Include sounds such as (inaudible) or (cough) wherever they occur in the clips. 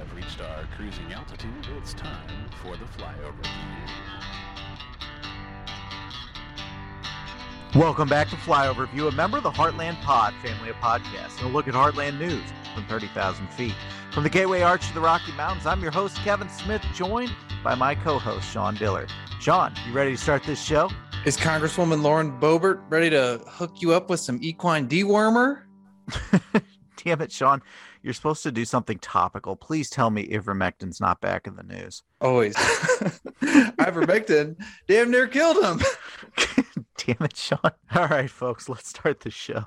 have reached our cruising altitude, it's time for the flyover. Welcome back to Flyover View, a member of the Heartland Pod family of podcasts, and a look at Heartland news from 30,000 feet. From the Gateway Arch to the Rocky Mountains, I'm your host, Kevin Smith, joined by my co host, Sean Diller. Sean, you ready to start this show? Is Congresswoman Lauren Boebert ready to hook you up with some equine dewormer? (laughs) Damn it, Sean. You're supposed to do something topical. Please tell me ivermectin's not back in the news. Always. (laughs) Ivermectin damn near killed him. (laughs) Damn it, Sean. All right, folks, let's start the show.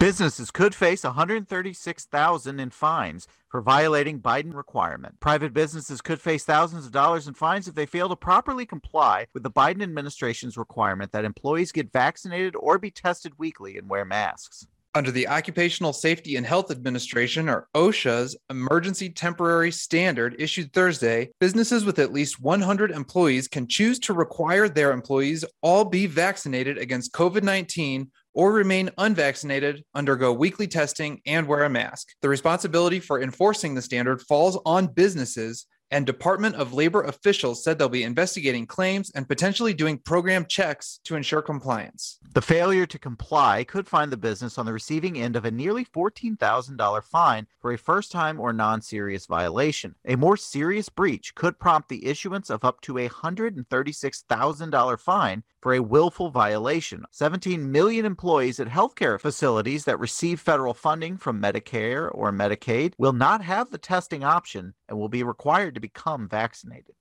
Businesses could face 136,000 in fines for violating Biden requirement. Private businesses could face thousands of dollars in fines if they fail to properly comply with the Biden administration's requirement that employees get vaccinated or be tested weekly and wear masks. Under the Occupational Safety and Health Administration, or OSHA's emergency temporary standard issued Thursday, businesses with at least 100 employees can choose to require their employees all be vaccinated against COVID 19 or remain unvaccinated, undergo weekly testing, and wear a mask. The responsibility for enforcing the standard falls on businesses and Department of Labor officials said they'll be investigating claims and potentially doing program checks to ensure compliance. The failure to comply could find the business on the receiving end of a nearly $14,000 fine for a first time or non serious violation. A more serious breach could prompt the issuance of up to a $136,000 fine for a willful violation. 17 million employees at healthcare facilities that receive federal funding from Medicare or Medicaid will not have the testing option and will be required to become vaccinated.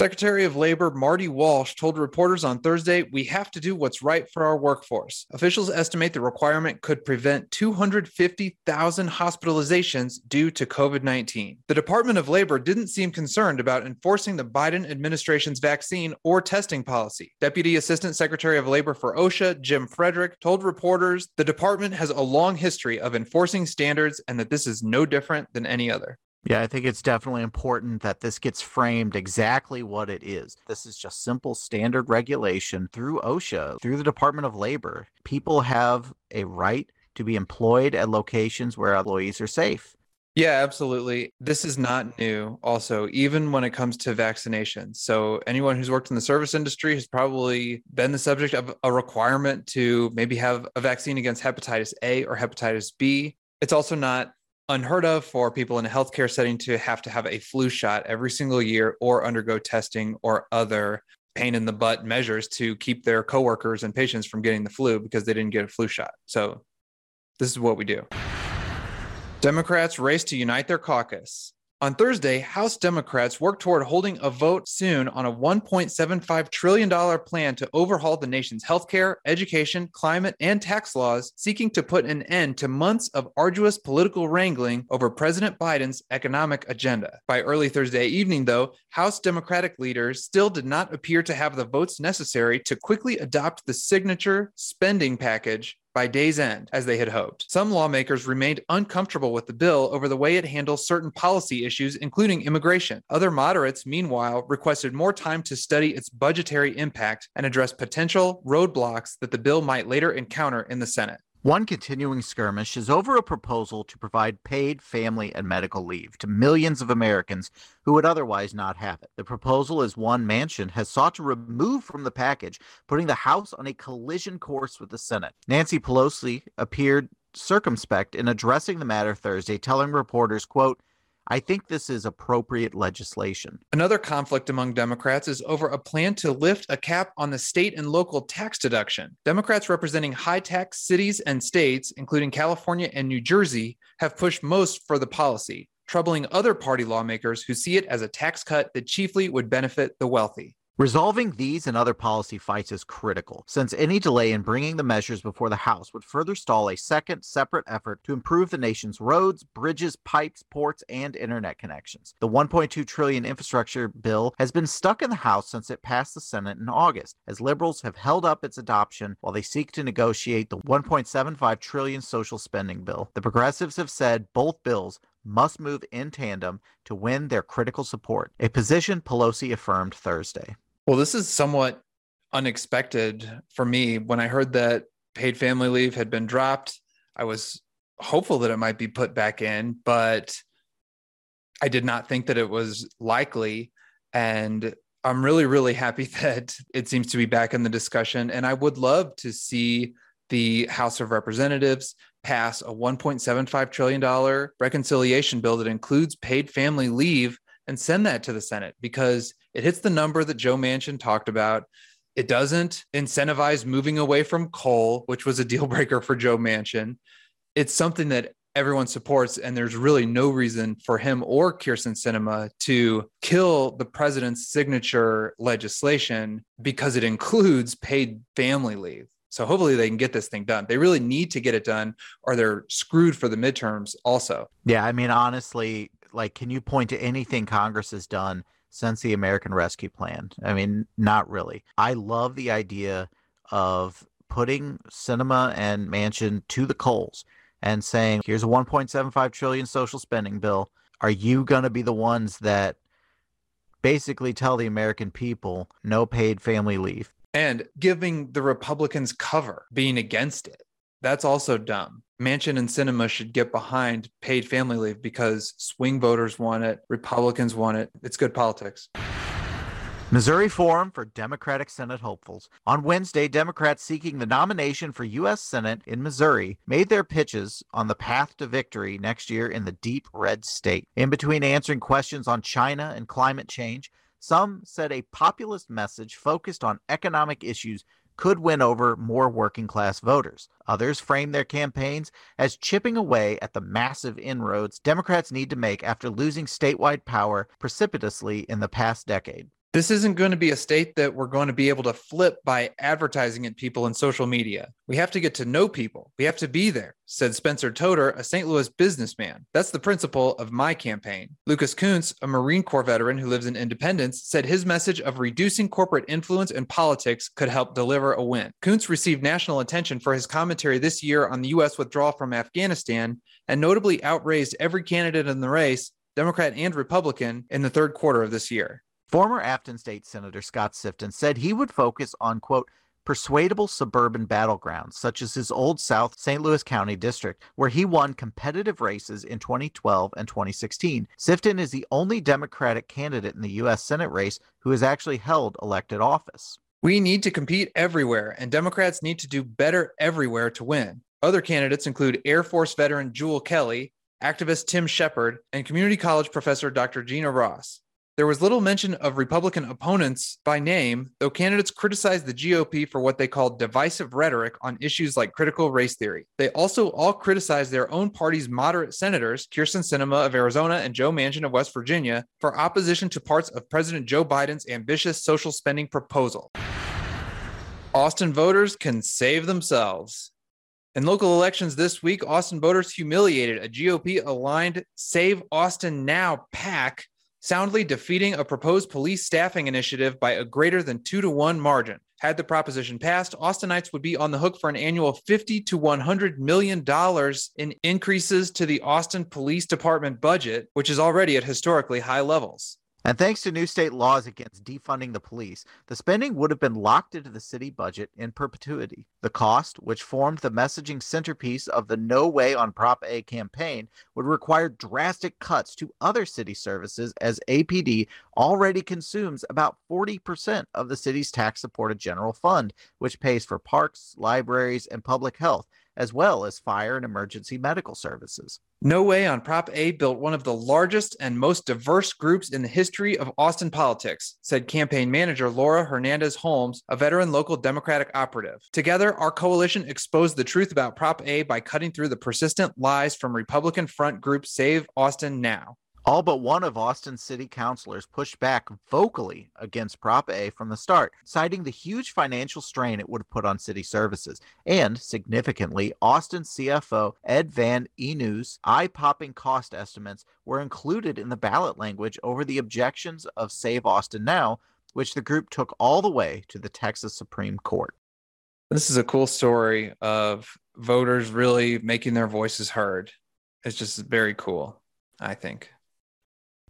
Secretary of Labor Marty Walsh told reporters on Thursday, We have to do what's right for our workforce. Officials estimate the requirement could prevent 250,000 hospitalizations due to COVID 19. The Department of Labor didn't seem concerned about enforcing the Biden administration's vaccine or testing policy. Deputy Assistant Secretary of Labor for OSHA, Jim Frederick, told reporters the department has a long history of enforcing standards and that this is no different than any other. Yeah, I think it's definitely important that this gets framed exactly what it is. This is just simple standard regulation through OSHA, through the Department of Labor. People have a right to be employed at locations where employees are safe. Yeah, absolutely. This is not new, also, even when it comes to vaccinations. So, anyone who's worked in the service industry has probably been the subject of a requirement to maybe have a vaccine against hepatitis A or hepatitis B. It's also not unheard of for people in a healthcare setting to have to have a flu shot every single year or undergo testing or other pain in the butt measures to keep their coworkers and patients from getting the flu because they didn't get a flu shot. So this is what we do. Democrats race to unite their caucus. On Thursday, House Democrats work toward holding a vote soon on a $1.75 trillion plan to overhaul the nation's healthcare, education, climate, and tax laws, seeking to put an end to months of arduous political wrangling over President Biden's economic agenda. By early Thursday evening, though, House Democratic leaders still did not appear to have the votes necessary to quickly adopt the signature spending package by day's end, as they had hoped. Some lawmakers remained uncomfortable with the bill over the way it handles certain policy issues, including immigration. Other moderates, meanwhile, requested more time to study its budgetary impact and address potential roadblocks that the bill might later encounter in the Senate. One continuing skirmish is over a proposal to provide paid family and medical leave to millions of Americans who would otherwise not have it. The proposal is one Manchin has sought to remove from the package, putting the House on a collision course with the Senate. Nancy Pelosi appeared circumspect in addressing the matter Thursday, telling reporters, quote, I think this is appropriate legislation. Another conflict among Democrats is over a plan to lift a cap on the state and local tax deduction. Democrats representing high tax cities and states, including California and New Jersey, have pushed most for the policy, troubling other party lawmakers who see it as a tax cut that chiefly would benefit the wealthy. Resolving these and other policy fights is critical, since any delay in bringing the measures before the House would further stall a second separate effort to improve the nation's roads, bridges, pipes, ports, and internet connections. The 1.2 trillion infrastructure bill has been stuck in the House since it passed the Senate in August, as liberals have held up its adoption while they seek to negotiate the 1.75 trillion social spending bill. The progressives have said both bills must move in tandem to win their critical support, a position Pelosi affirmed Thursday. Well, this is somewhat unexpected for me. When I heard that paid family leave had been dropped, I was hopeful that it might be put back in, but I did not think that it was likely. And I'm really, really happy (laughs) that it seems to be back in the discussion. And I would love to see the House of Representatives pass a $1.75 trillion reconciliation bill that includes paid family leave and send that to the Senate because it hits the number that Joe Manchin talked about. It doesn't incentivize moving away from coal, which was a deal (laughs) breaker for Joe Manchin. It's something that everyone supports, and there's really no reason for him or Kyrsten Sinema to kill the president's signature legislation because it includes paid family leave. So hopefully they can get this thing done. They really need to get it done, or they're screwed for the midterms. Also, yeah. I mean, honestly, like, can you point to anything Congress has done since the American Rescue Plan? I mean, not really. I love the idea of putting Sinema and Manchin to the coals and saying, here's a 1.75 trillion social spending bill. Are you going to be the ones that basically tell the American people no paid family leave? And giving the Republicans cover being against it. That's also dumb. Manchin and Sinema should get behind paid family leave because swing voters want it, Republicans want it. It's good politics. Missouri Forum for Democratic Senate hopefuls. On Wednesday, Democrats seeking the nomination for U.S. Senate in Missouri made their pitches on the path to victory next year in the deep red state. In between answering questions on China and climate change, some said a populist message focused on economic issues could win over more working class voters. Others frame their campaigns as chipping away at the massive inroads Democrats need to make after losing statewide power precipitously in the past decade this isn't going to be a state that we're going to be able to flip by advertising at people in social media. We have to get to know people. We have to be there, said Spencer Toder, a St. Louis businessman. That's the principle of my campaign. Lucas Kunce, a Marine Corps veteran who lives in Independence, said his message of reducing corporate influence in politics could help deliver a win. Kunce received national attention for his commentary this year on the U.S. withdrawal from Afghanistan and notably outraised every candidate in the race, Democrat and Republican, in the third quarter of this year. Former Affton State Senator Scott Sifton said he would focus on, quote, persuadable suburban battlegrounds, such as his Old South St. Louis County district, where he won competitive races in 2012 and 2016. Sifton is the only Democratic candidate in the U.S. Senate race who has actually held elected office. We need to compete everywhere, and Democrats need to do better everywhere to win. Other candidates include Air Force veteran Jewel Kelly, activist Tim Shepard, and community college professor Dr. Gina Ross. There was little mention of Republican opponents by name, though candidates criticized the GOP for what they called divisive rhetoric on issues like critical race theory. They also all criticized their own party's moderate senators, Kyrsten Sinema of Arizona and Joe Manchin of West Virginia, for opposition to parts of President Joe Biden's ambitious social spending proposal. Austin voters can save themselves. In local elections this week, Austin voters humiliated a GOP aligned Save Austin Now PAC soundly defeating a proposed police staffing initiative by a greater than two to one margin. Had the proposition passed, Austinites would be on the hook for an annual 50 to 100 million dollars in increases to the Austin Police Department budget, which is already at historically high levels. And thanks to new state laws against defunding the police, the spending would have been locked into the city budget in perpetuity. The cost, which formed the messaging centerpiece of the No Way on Prop A campaign, would require drastic cuts to other city services as APD already consumes about 40% of the city's tax supported general fund, which pays for parks, libraries, and public health as well as fire and emergency medical services. No Way on Prop A built one of the largest and most diverse groups in the history of Austin politics, said campaign manager Laura Hernandez Holmes, a veteran local Democratic operative. Together, our coalition exposed the truth about Prop A by cutting through the persistent lies from Republican front group Save Austin Now. All but one of Austin's city councilors pushed back vocally against Prop A from the start, citing the huge financial strain it would have put on city services. And significantly, Austin CFO Ed Van Eenoo's eye popping cost estimates were included in the ballot language over the objections of Save Austin Now, which the group took all the way to the Texas Supreme Court. This is a cool story of voters really making their voices heard. It's just very cool, I think.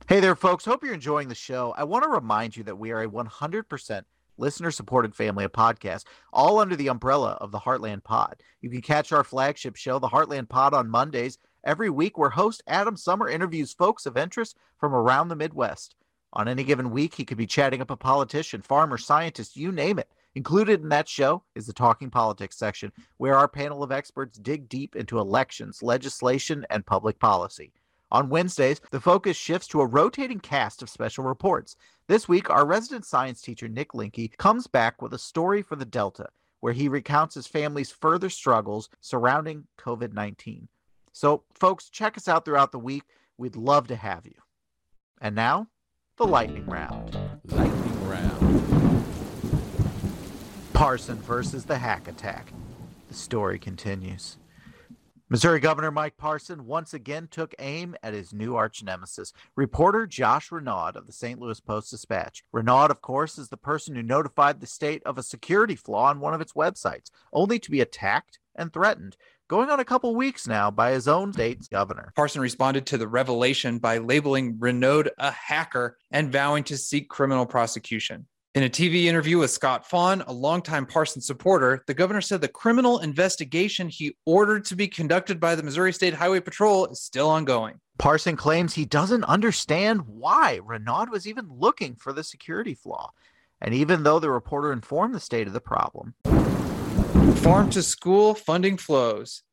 Hey there, folks. Hope you're enjoying the show. I want to remind you that we are a 100% listener supported family of podcasts, all under the umbrella of the Heartland Pod. You can catch our flagship show, the Heartland Pod, on Mondays Every week, where host Adam Sommer interviews folks of interest from around the Midwest. On any given week, he could be chatting up a politician, farmer, scientist, you name it. Included in that show is the Talking Politics section, where our panel of experts dig deep into elections, legislation, and public policy. On Wednesdays, the focus shifts to a rotating cast of special reports. This week, our resident science teacher, Nick Linke, comes back with a story for the Delta, where he recounts his family's further struggles surrounding COVID 19. So, folks, check us out throughout the week. We'd love to have you. And now, the lightning round. Lightning round. Parson versus the hack attack. The story continues. Missouri Governor Mike Parson once again took aim at his new arch nemesis, reporter Josh Renaud of the St. Louis Post Dispatch. Renaud, of course, is the person who notified the state of a security flaw on one of its websites, only to be attacked and threatened, going on a couple weeks now by his own state's governor. Parson responded to the revelation by labeling Renaud a hacker and vowing to seek criminal prosecution. In a TV interview with Scott Faughn, a longtime Parson supporter, the governor said the criminal investigation he ordered to be conducted by the Missouri State Highway Patrol is still ongoing. Parson claims he doesn't understand why Renaud was even looking for the security flaw. And even though the reporter informed the state of the problem, Farm to school funding flows.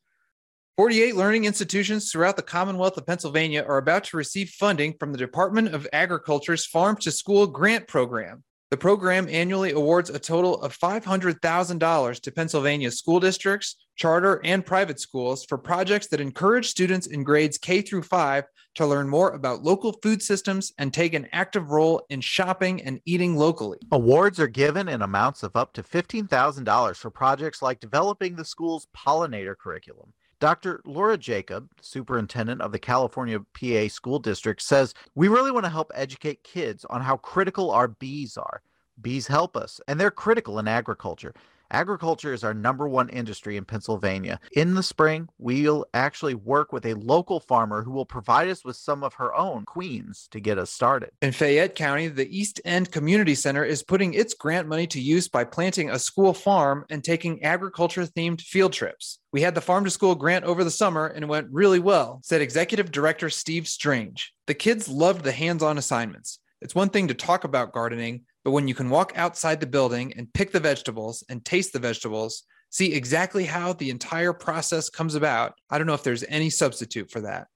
48 learning institutions throughout the Commonwealth of Pennsylvania are about to receive funding from the Department of Agriculture's Farm to School grant program. The program annually awards a total of $500,000 to Pennsylvania school districts, charter, and private schools for projects that encourage students in grades K through 5 to learn more about local food systems and take an active role in shopping and eating locally. awards are given in amounts of up to $15,000 for projects like developing the school's pollinator curriculum. Dr. Laura Jacob, superintendent of the California PA School District, says we really want to help educate kids on how critical our bees are. Bees help us, and they're critical in agriculture. Agriculture is our number one industry in Pennsylvania. In the spring, we'll actually work with a local farmer who will provide us with some of her own queens to get us started. In Fayette County, the East End Community Center is putting its grant money to use by planting a school farm and taking agriculture themed field trips. We had the farm to school grant over the summer and it went really well, said Executive Director Steve Strange. The kids loved the hands on assignments. It's one thing to talk about gardening, but when you can walk outside the building and pick the vegetables and taste the vegetables, see exactly how the entire process comes about, I don't know if there's any substitute for that.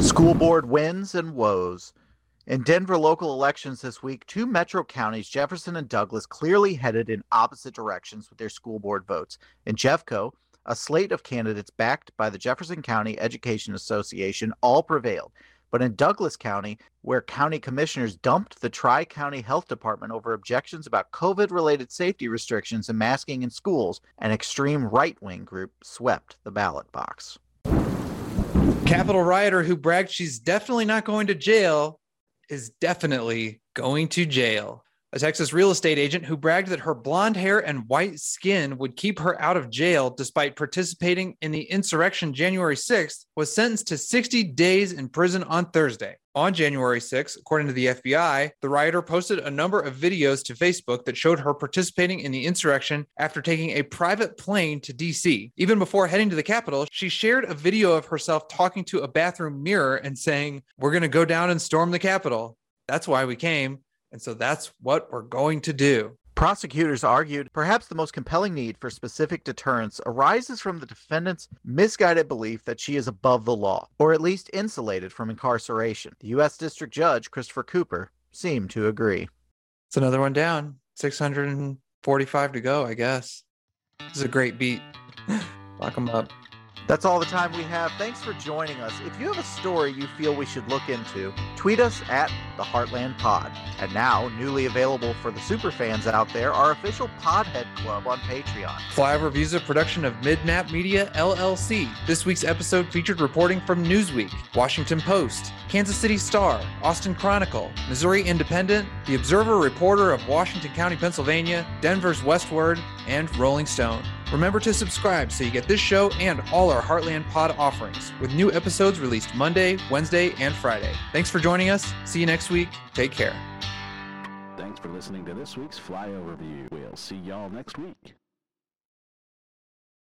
School board wins and woes. In Denver local elections this week, two metro counties, Jefferson and Douglas, clearly headed in opposite directions with their school board votes. In Jeffco, a slate of candidates backed by the Jefferson County Education Association all prevailed. But in Douglas County, where county commissioners dumped the Tri County Health Department over objections about COVID related safety restrictions and masking in schools, an extreme right wing group swept the ballot box. Capitol rioter who bragged she's definitely not going to jail is definitely going to jail. A Texas real estate agent who bragged that her blonde hair and white skin would keep her out of jail despite participating in the insurrection January 6th was sentenced to 60 days in prison on Thursday. On January 6th, according to the FBI, the rioter posted a number of videos to Facebook that showed her participating in the insurrection after taking a private plane to DC. Even before heading to the Capitol, she shared a video of herself talking to a bathroom mirror and saying, We're going to go down and storm the Capitol. That's why we came. And so that's what we're going to do. Prosecutors argued perhaps the most compelling need for specific deterrence arises from the defendant's misguided belief that she is above the law, or at least insulated from incarceration. The U.S. District Judge, Christopher Cooper, seemed to agree. It's another one down. 645 to go, I guess. This is a great beat. (sighs) Lock them up. That's all the time we have. Thanks for joining us. If you have a story you feel we should look into, tweet us at the Heartland Pod. And now, newly available for the superfans out there, our official Podhead Club on Patreon. Flyover Views a production of Midnap Media LLC. This week's episode featured reporting from Newsweek, Washington Post, Kansas City Star, Austin Chronicle, Missouri Independent, The Observer Reporter of Washington County, Pennsylvania, Denver's Westword, and Rolling Stone. Remember to subscribe so you get this show and all our Heartland Pod offerings, with new episodes released Monday, Wednesday, and Friday. Thanks for joining us. See you next week. Take care. Thanks for listening to this week's Flyover View. We'll see y'all next week.